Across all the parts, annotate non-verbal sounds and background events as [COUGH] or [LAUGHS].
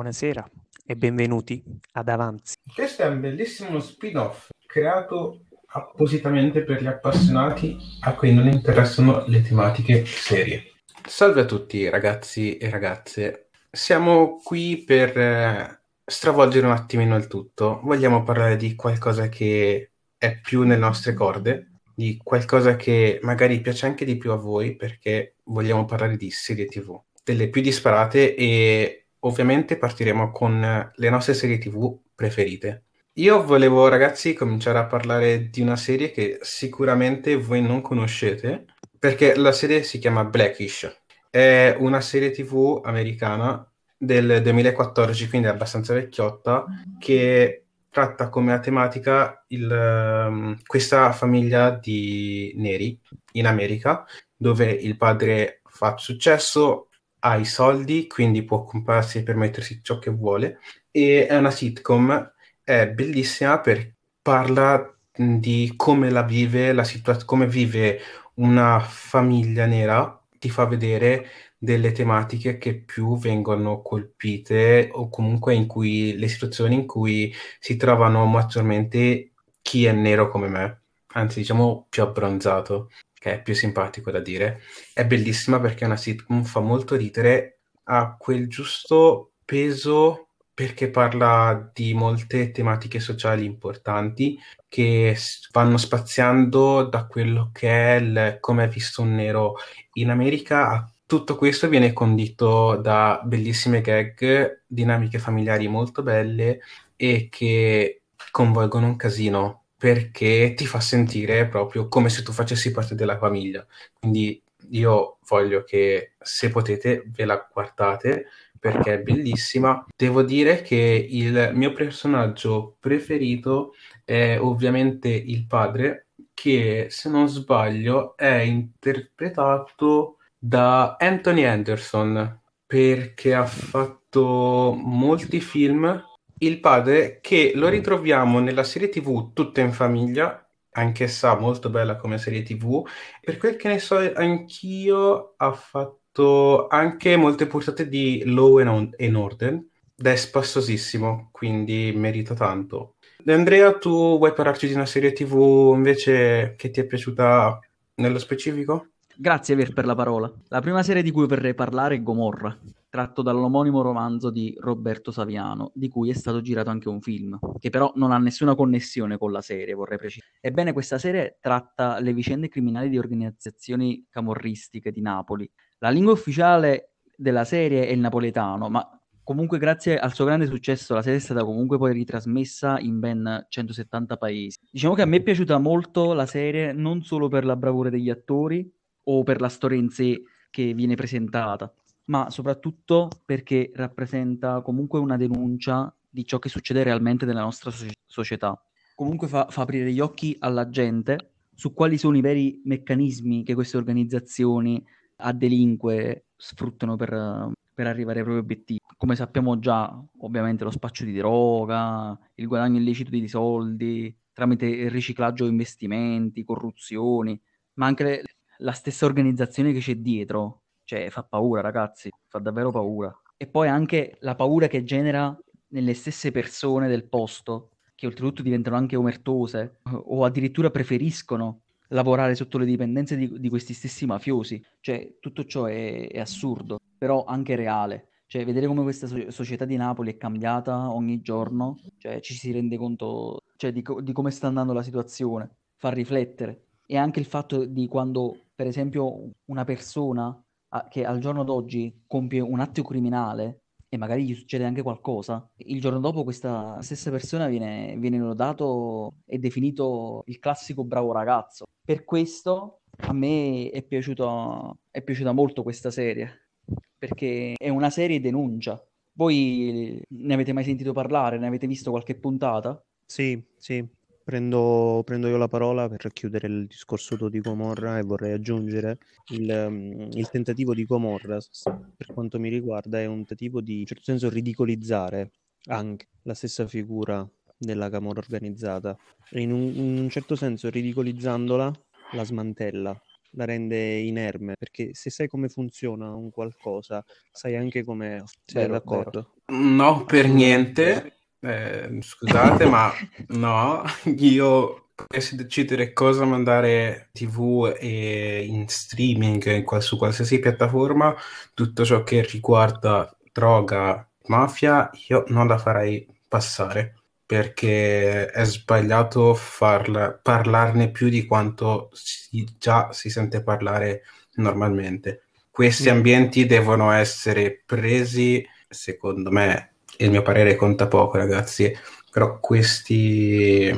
buonasera e benvenuti ad Avanzi. Questo è un bellissimo spin-off creato appositamente per gli appassionati a cui non interessano le tematiche serie. Salve a tutti ragazzi e ragazze, siamo qui per eh, stravolgere un attimino il tutto. Vogliamo parlare di qualcosa che è più nelle nostre corde, di qualcosa che magari piace anche di più a voi perché vogliamo parlare di serie TV, delle più disparate e ovviamente partiremo con le nostre serie TV preferite. Io volevo, ragazzi, cominciare a parlare di una serie che sicuramente voi non conoscete, perché la serie si chiama Blackish. È una serie TV americana del 2014, quindi abbastanza vecchiotta, che tratta come tematica il, um, questa famiglia di neri in America, dove il padre fa successo, ha i soldi, quindi può comprarsi e permettersi ciò che vuole, e è una sitcom, è bellissima perché parla di come la vive, la situa- come vive una famiglia nera, ti fa vedere delle tematiche che più vengono colpite o comunque in cui le situazioni in cui si trovano maggiormente chi è nero come me, anzi diciamo più abbronzato, che è più simpatico da dire. È bellissima perché è una sitcom, fa molto ridere, ha quel giusto peso perché parla di molte tematiche sociali importanti che vanno spaziando da quello che è il come è visto un nero in America a tutto questo viene condito da bellissime gag, dinamiche familiari molto belle e che coinvolgono un casino perché ti fa sentire proprio come se tu facessi parte della famiglia. Quindi io voglio che se potete ve la guardate perché è bellissima. Devo dire che il mio personaggio preferito è ovviamente il padre che se non sbaglio è interpretato da Anthony Anderson perché ha fatto molti film. Il padre che lo ritroviamo nella serie TV Tutta in famiglia, anch'essa molto bella come serie TV. Per quel che ne so, anch'io ha fatto anche molte puntate di Law and Order ed è spassosissimo, quindi merita tanto. Andrea, tu vuoi parlarci di una serie TV invece che ti è piaciuta nello specifico? Grazie per la parola. La prima serie di cui vorrei parlare è Gomorra, tratto dall'omonimo romanzo di Roberto Saviano, di cui è stato girato anche un film, che però non ha nessuna connessione con la serie, vorrei precisare. Ebbene, questa serie tratta le vicende criminali di organizzazioni camorristiche di Napoli. La lingua ufficiale della serie è il napoletano, ma comunque grazie al suo grande successo la serie è stata comunque poi ritrasmessa in ben 170 paesi. Diciamo che a me è piaciuta molto la serie non solo per la bravura degli attori, o per la storia in sé che viene presentata, ma soprattutto perché rappresenta comunque una denuncia di ciò che succede realmente nella nostra so- società. Comunque fa, fa aprire gli occhi alla gente su quali sono i veri meccanismi che queste organizzazioni a delinque sfruttano per, per, arrivare ai propri obiettivi. Come sappiamo già, ovviamente lo spaccio di droga, il guadagno illecito di soldi, tramite il riciclaggio di investimenti, corruzioni, ma anche le, la stessa organizzazione che c'è dietro, cioè fa paura ragazzi, fa davvero paura. E poi anche la paura che genera nelle stesse persone del posto, che oltretutto diventano anche omertose o addirittura preferiscono lavorare sotto le dipendenze di, di questi stessi mafiosi. Cioè tutto ciò è, è assurdo, però anche reale. Cioè, vedere come questa so- società di Napoli è cambiata ogni giorno, cioè, ci si rende conto cioè, di, co- di come sta andando la situazione, fa riflettere. E anche il fatto di quando per esempio, una persona che al giorno d'oggi compie un atto criminale e magari gli succede anche qualcosa, il giorno dopo questa stessa persona viene, viene lodato e definito il classico bravo ragazzo. Per questo a me è, piaciuto, è piaciuta molto questa serie, perché è una serie denuncia. Voi ne avete mai sentito parlare? Ne avete visto qualche puntata? Sì, sì, Prendo, prendo io la parola per chiudere il discorso di Comorra e vorrei aggiungere il, mm, il tentativo di Comorra, per quanto mi riguarda, è un tentativo di, in certo senso, ridicolizzare anche la stessa figura della Camorra organizzata. E in un, in un certo senso, ridicolizzandola, la smantella. la rende inerme, perché se sai come funziona un qualcosa, sai anche come... Sei Vero, d'accordo? No, per niente. Eh, scusate, ma no, io potessi decidere cosa mandare TV e in streaming in su qualsiasi piattaforma, tutto ciò che riguarda droga, mafia, io non la farei passare perché è sbagliato farla- parlarne più di quanto si- già si sente parlare normalmente. Questi ambienti devono essere presi, secondo me, il mio parere conta poco, ragazzi, però questi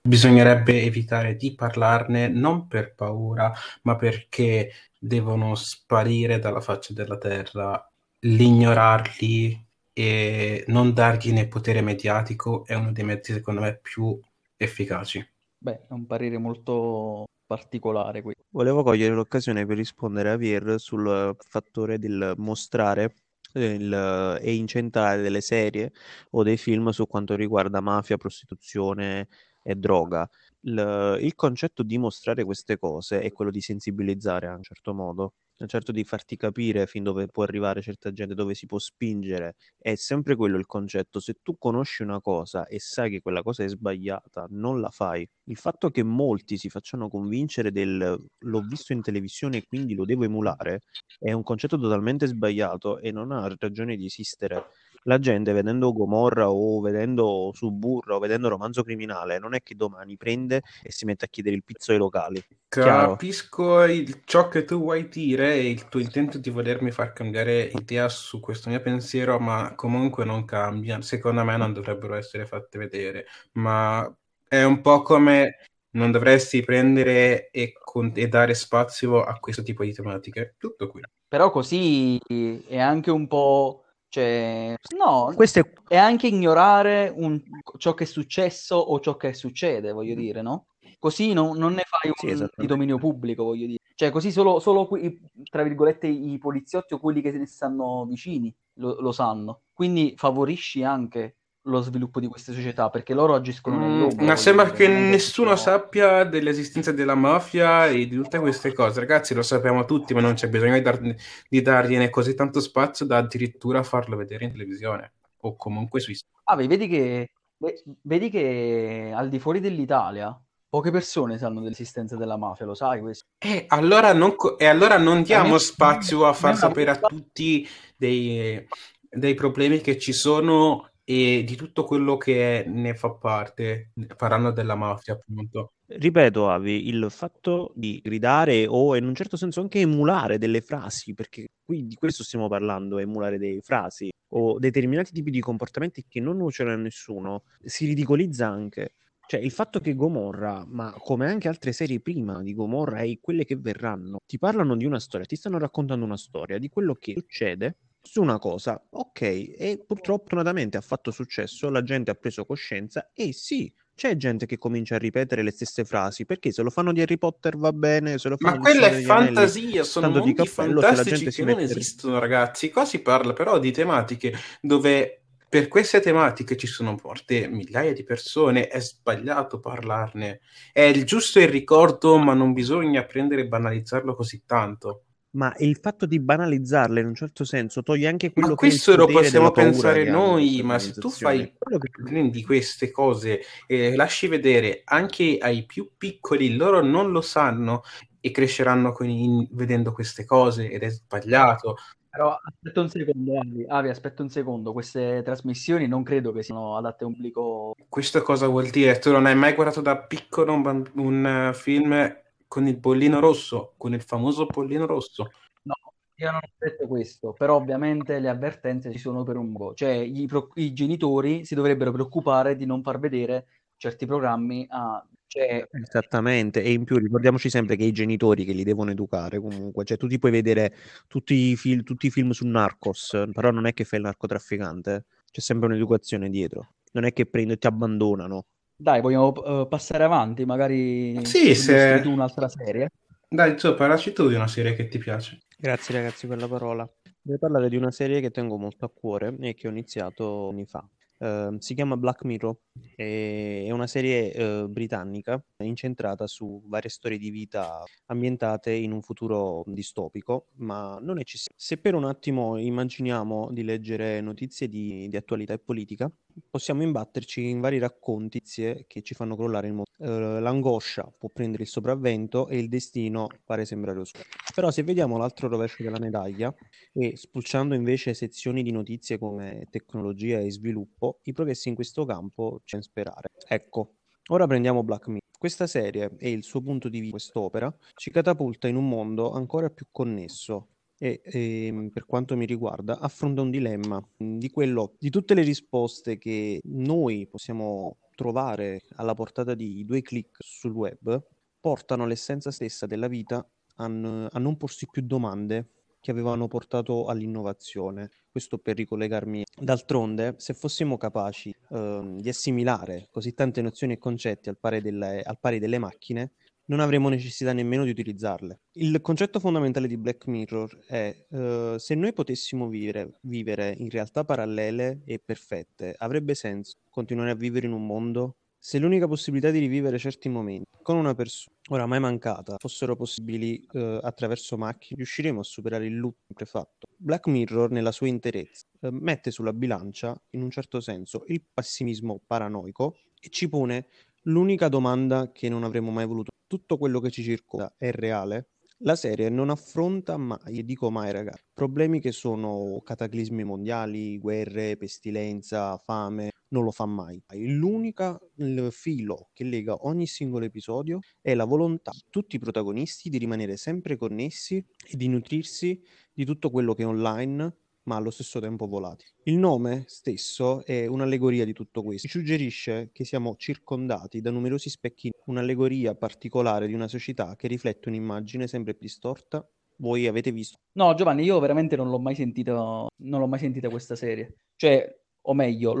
bisognerebbe evitare di parlarne non per paura, ma perché devono sparire dalla faccia della terra. L'ignorarli e non dargli né potere mediatico è uno dei mezzi, secondo me, più efficaci. Beh, è un parere molto particolare qui. Volevo cogliere l'occasione per rispondere a Vier sul fattore del mostrare il- e incentrare delle serie o dei film su quanto riguarda mafia, prostituzione e droga. Il, il concetto di mostrare queste cose è quello di sensibilizzare a un certo modo, certo di farti capire fin dove può arrivare certa gente, dove si può spingere. È sempre quello il concetto. Se tu conosci una cosa e sai che quella cosa è sbagliata, non la fai. Il fatto che molti si facciano convincere del l'ho visto in televisione e quindi lo devo emulare è un concetto totalmente sbagliato e non ha ragione di esistere. La gente vedendo Gomorra o vedendo Suburra o vedendo Romanzo Criminale non è che domani prende e si mette a chiedere il pizzo ai locali. Capisco il- ciò che tu vuoi dire e il tuo intento di volermi far cambiare idea su questo mio pensiero, ma comunque non cambia. Secondo me non dovrebbero essere fatte vedere, ma è un po' come non dovresti prendere e, con- e dare spazio a questo tipo di tematiche. Tutto qui. Però così è anche un po'... Cioè, no, Questo è è anche ignorare un- ciò che è successo o ciò che succede, voglio dire, no? Così non, non ne fai Sì, un di esattamente. dominio pubblico, voglio dire. Cioè, così solo, solo qui- tra virgolette, i poliziotti o quelli che se ne stanno vicini lo, lo sanno. Quindi favorisci anche lo sviluppo di queste società, perché loro agiscono Mm, nell'ombra. ma voglio sembra che nessuno sono- sappia dell'esistenza della mafia e di tutte queste cose. Ragazzi, lo sappiamo tutti, ma non c'è bisogno di, dar- di dargliene così tanto spazio da addirittura farlo vedere in televisione o comunque sui Ah, beh, vedi che, ve- vedi che al di fuori dell'Italia poche persone sanno dell'esistenza della mafia, lo sai questo? E allora non, co- e allora non diamo spazio a far sapere a tutti dei, dei problemi che ci sono e di tutto quello che ne fa parte, parlando della mafia, appunto. Ripeto, Avi, il fatto di gridare o in un certo senso anche emulare delle frasi, perché qui di questo stiamo parlando, emulare delle frasi o determinati tipi di comportamenti che non nuociono a nessuno, si ridicolizza anche. Cioè, il fatto che Gomorra, ma come anche altre serie prima di Gomorra e quelle che verranno, ti parlano di una storia, ti stanno raccontando una storia di quello che succede su una cosa, ok, e purtroppo fortunatamente ha fatto successo, la gente ha preso coscienza e sì, c'è gente che comincia a ripetere le stesse frasi, perché se lo fanno di Harry Potter va bene, se lo fanno Ma quella è Anelli, fantasia, sono tanto di mondi cappello, fantastici che non esistono, ragazzi. Qua si parla però di tematiche dove per queste tematiche ci sono morte migliaia di persone, è sbagliato parlarne. È il giusto il ricordo, ma non bisogna prendere e banalizzarlo così tanto. Ma il fatto di banalizzarle in un certo senso toglie anche quello Ma che questo lo possiamo pensare noi, queste ma se tu fai Quello che- [LAUGHS] prendi queste cose e lasci vedere anche ai più piccoli, loro non lo sanno e cresceranno con i- vedendo queste cose ed è sbagliato. Però aspetta un secondo, Avi, Avi, aspetta un secondo, queste trasmissioni non credo che siano adatte a un pubblico... Questo cosa vuol dire? Tu non hai mai guardato da piccolo un, un, eh, film con il bollino rosso, con il famoso bollino rosso? No, io non ho detto questo, però ovviamente le avvertenze ci sono per un motivo. Cioè, i, pro- i genitori si dovrebbero preoccupare di non far vedere certi programmi a... Cioè, Esattamente, e in più ricordiamoci sempre che i genitori che li devono educare comunque, cioè tu ti puoi vedere tutti i, fil- tutti i film su Narcos, però non è che fai il narcotrafficante, c'è sempre un'educazione dietro, non è che prendi e ti abbandonano. Dai, vogliamo eh, passare avanti, magari Sì, se- tu un'altra serie. Dai, tu parlaci tu di una serie che ti piace. Grazie ragazzi per la parola. Devo parlare di una serie che tengo molto a cuore e che ho iniziato anni fa. Uh, si chiama Black Mirror, è una serie uh, britannica incentrata su varie storie di vita ambientate in un futuro distopico, ma non eccessivo. Se per un attimo immaginiamo di leggere notizie di, di attualità e politica, possiamo imbatterci in vari racconti che ci fanno crollare il mondo. Uh, l'angoscia può prendere il sopravvento e il destino pare sembrare oscuro. Però se vediamo l'altro rovescio della medaglia e spulciando invece sezioni di notizie come tecnologia e sviluppo, i progressi in questo campo c'è da sperare. Ecco, ora prendiamo Black Mirror. Questa serie e il suo punto di vista, quest'opera, ci catapulta in un mondo ancora più connesso, e, e, ehm, per quanto mi riguarda affronta un dilemma di quello di tutte le risposte che noi possiamo trovare alla portata di due clic sul web portano l'essenza stessa della vita a, a non porsi più domande che avevano portato all'innovazione. Questo per ricollegarmi. D'altronde, se fossimo capaci eh, di assimilare così tante nozioni e concetti al pari, delle, al pari delle macchine, non avremo necessità nemmeno di utilizzarle. Il concetto fondamentale di Black Mirror è uh, se noi potessimo vivere, vivere in realtà parallele e perfette, avrebbe senso continuare a vivere in un mondo se l'unica possibilità di rivivere certi momenti con una persona oramai mancata fossero possibili uh, attraverso macchine, riusciremo a superare il loop prefatto. Black Mirror, nella sua interezza, uh, mette sulla bilancia, in un certo senso, il pessimismo paranoico e ci pone l'unica domanda che non avremmo mai voluto tutto quello che ci circonda è reale, la serie non affronta mai, e dico mai ragazzi, problemi che sono cataclismi mondiali, guerre, pestilenza, fame, non lo fa mai. L'unico filo che lega ogni singolo episodio è la volontà di tutti i protagonisti di rimanere sempre connessi e di nutrirsi di tutto quello che è online ma allo stesso tempo volatili. Il nome stesso è un'allegoria di tutto questo. Ci suggerisce che siamo circondati da numerosi specchi, un'allegoria particolare di una società che riflette un'immagine sempre più distorta. Voi avete visto? No, Giovanni, io veramente non l'ho mai sentito, non l'ho mai sentita questa serie. Cioè, o meglio,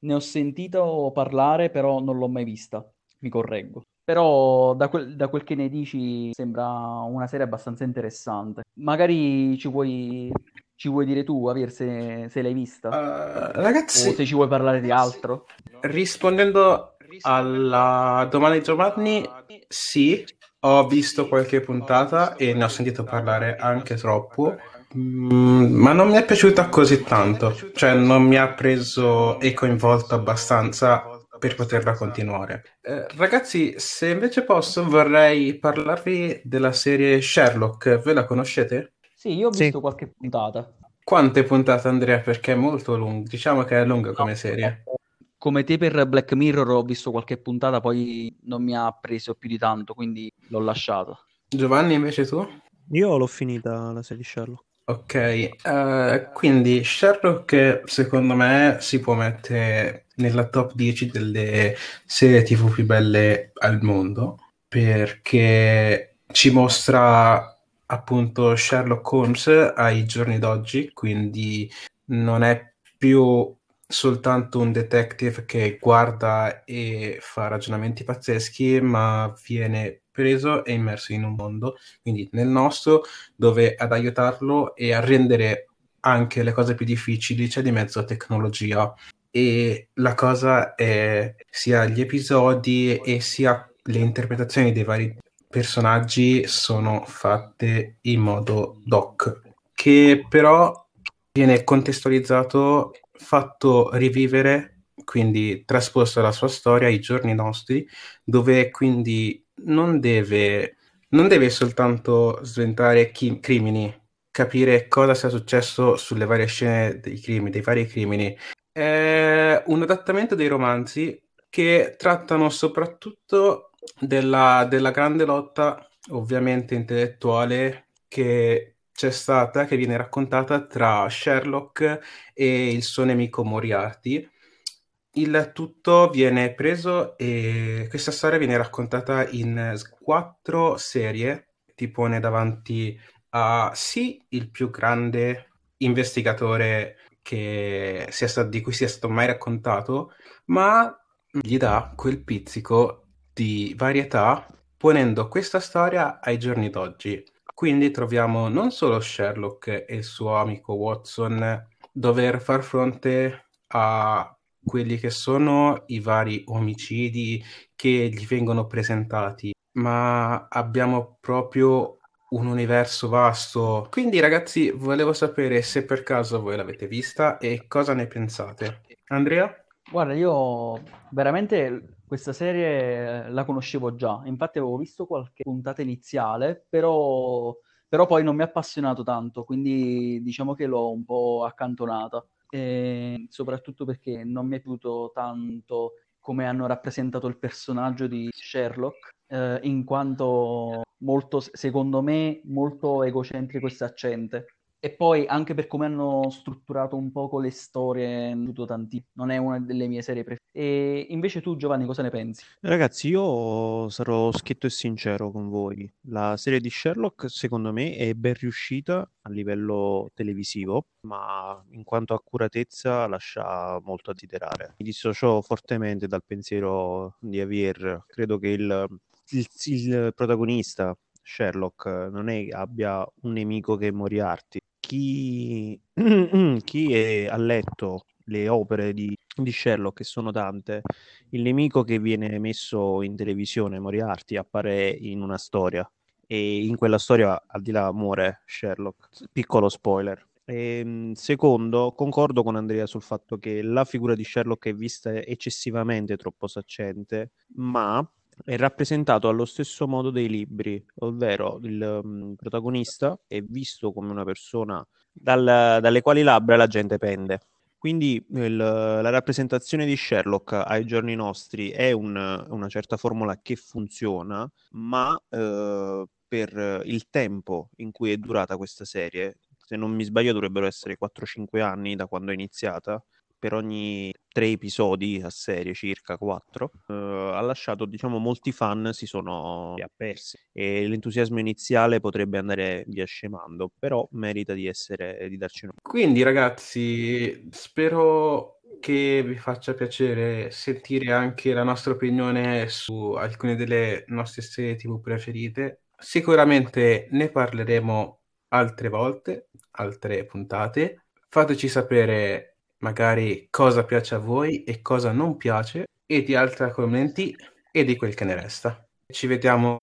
ne ho sentito parlare, però non l'ho mai vista. Mi correggo. Però da quel, da quel, che ne dici sembra una serie abbastanza interessante. Magari ci vuoi ci vuoi dire tu, Avir, se, se l'hai vista? Uh, ragazzi... O se ci vuoi parlare di altro? Rispondendo alla domanda di Giovanni, sì, ho visto qualche puntata e ne ho sentito parlare anche troppo, mm, ma non mi è piaciuta così tanto, cioè non mi ha preso e coinvolto abbastanza per poterla continuare. Eh, ragazzi, se invece posso, vorrei parlarvi della serie Sherlock, ve la conoscete? Sì, io ho visto sì. qualche puntata. Quante puntate, Andrea? Perché è molto lunga. Diciamo che è lunga come serie. Come te per Black Mirror ho visto qualche puntata, poi non mi ha preso più di tanto, quindi l'ho lasciato. Giovanni, invece tu? Io l'ho finita la serie Sherlock. Ok, uh, quindi Sherlock secondo me si può mettere nella top 10 delle serie TV più belle al mondo perché ci mostra appunto Sherlock Holmes ai giorni d'oggi, quindi non è più soltanto un detective che guarda e fa ragionamenti pazzeschi, ma viene preso e immerso in un mondo, quindi nel nostro, dove ad aiutarlo e a rendere anche le cose più difficili c'è di mezzo tecnologia. E la cosa è sia gli episodi e sia le interpretazioni dei vari personaggi sono fatte in modo doc, che però viene contestualizzato, fatto rivivere, quindi trasposto alla sua storia ai giorni nostri, dove quindi non deve, non deve soltanto sventare chi- crimini, capire cosa sia successo sulle varie scene dei crimini, dei vari crimini. È un adattamento dei romanzi che trattano soprattutto della, della grande lotta, ovviamente intellettuale, che c'è stata, che viene raccontata tra Sherlock e il suo nemico Moriarty. Il tutto viene preso e questa storia viene raccontata in quattro serie, ti pone davanti a sì il più grande investigatore stato, di cui sia stato mai raccontato, ma gli dà quel pizzico di varietà ponendo questa storia ai giorni d'oggi. Quindi troviamo non solo Sherlock e il suo amico Watson dover far fronte a quelli che sono i vari omicidi che gli vengono presentati, ma abbiamo proprio un universo vasto. Quindi, ragazzi, volevo sapere se per caso voi l'avete vista e cosa ne pensate. Andrea? Guarda, io veramente questa serie la conoscevo già, infatti avevo visto qualche puntata iniziale, però, però poi non mi ha appassionato tanto, quindi diciamo che l'ho un po' accantonata, e soprattutto perché non mi è piaciuto tanto come hanno rappresentato il personaggio di Sherlock, eh, in quanto molto, secondo me, molto egocentrico e saccente. E poi anche per come hanno strutturato un poco le storie, tanti. non è una delle mie serie preferite. E invece tu, Giovanni, cosa ne pensi? Ragazzi, io sarò schietto e sincero con voi. La serie di Sherlock, secondo me, è ben riuscita a livello televisivo, ma in quanto accuratezza lascia molto a desiderare. Mi dissocio fortemente dal pensiero di Javier. Credo che il, il, il protagonista Sherlock non è abbia un nemico che è Moriarty, chi, [CLEARS THROAT] chi è, ha letto le opere di, di, Sherlock, che sono tante, il nemico che viene messo in televisione, Moriarty, appare in una storia e in quella storia al di là muore Sherlock. Piccolo spoiler. E, ehm, secondo, concordo con Andrea sul fatto che la figura di Sherlock è vista eccessivamente troppo saccente, ma è rappresentato allo stesso modo dei libri, ovvero il um, protagonista è visto come una persona dal, dalle quali labbra la gente pende. Quindi il, la rappresentazione di Sherlock ai giorni nostri è un, una certa formula che funziona, ma eh, per il tempo in cui è durata questa serie, se non mi sbaglio dovrebbero essere 4-5 anni da quando è iniziata, per ogni tre episodi a serie, circa quattro, eh, ha lasciato, diciamo, molti fan si sono appersi e l'entusiasmo iniziale potrebbe andare via scemando, però merita di essere, di darci un... Quindi ragazzi, spero che vi faccia piacere sentire anche la nostra opinione su alcune delle nostre serie tv preferite. Sicuramente ne parleremo altre volte, altre puntate. Fateci sapere magari cosa piace a voi e cosa non piace, e di altri argomenti e di quel che ne resta. Ci vediamo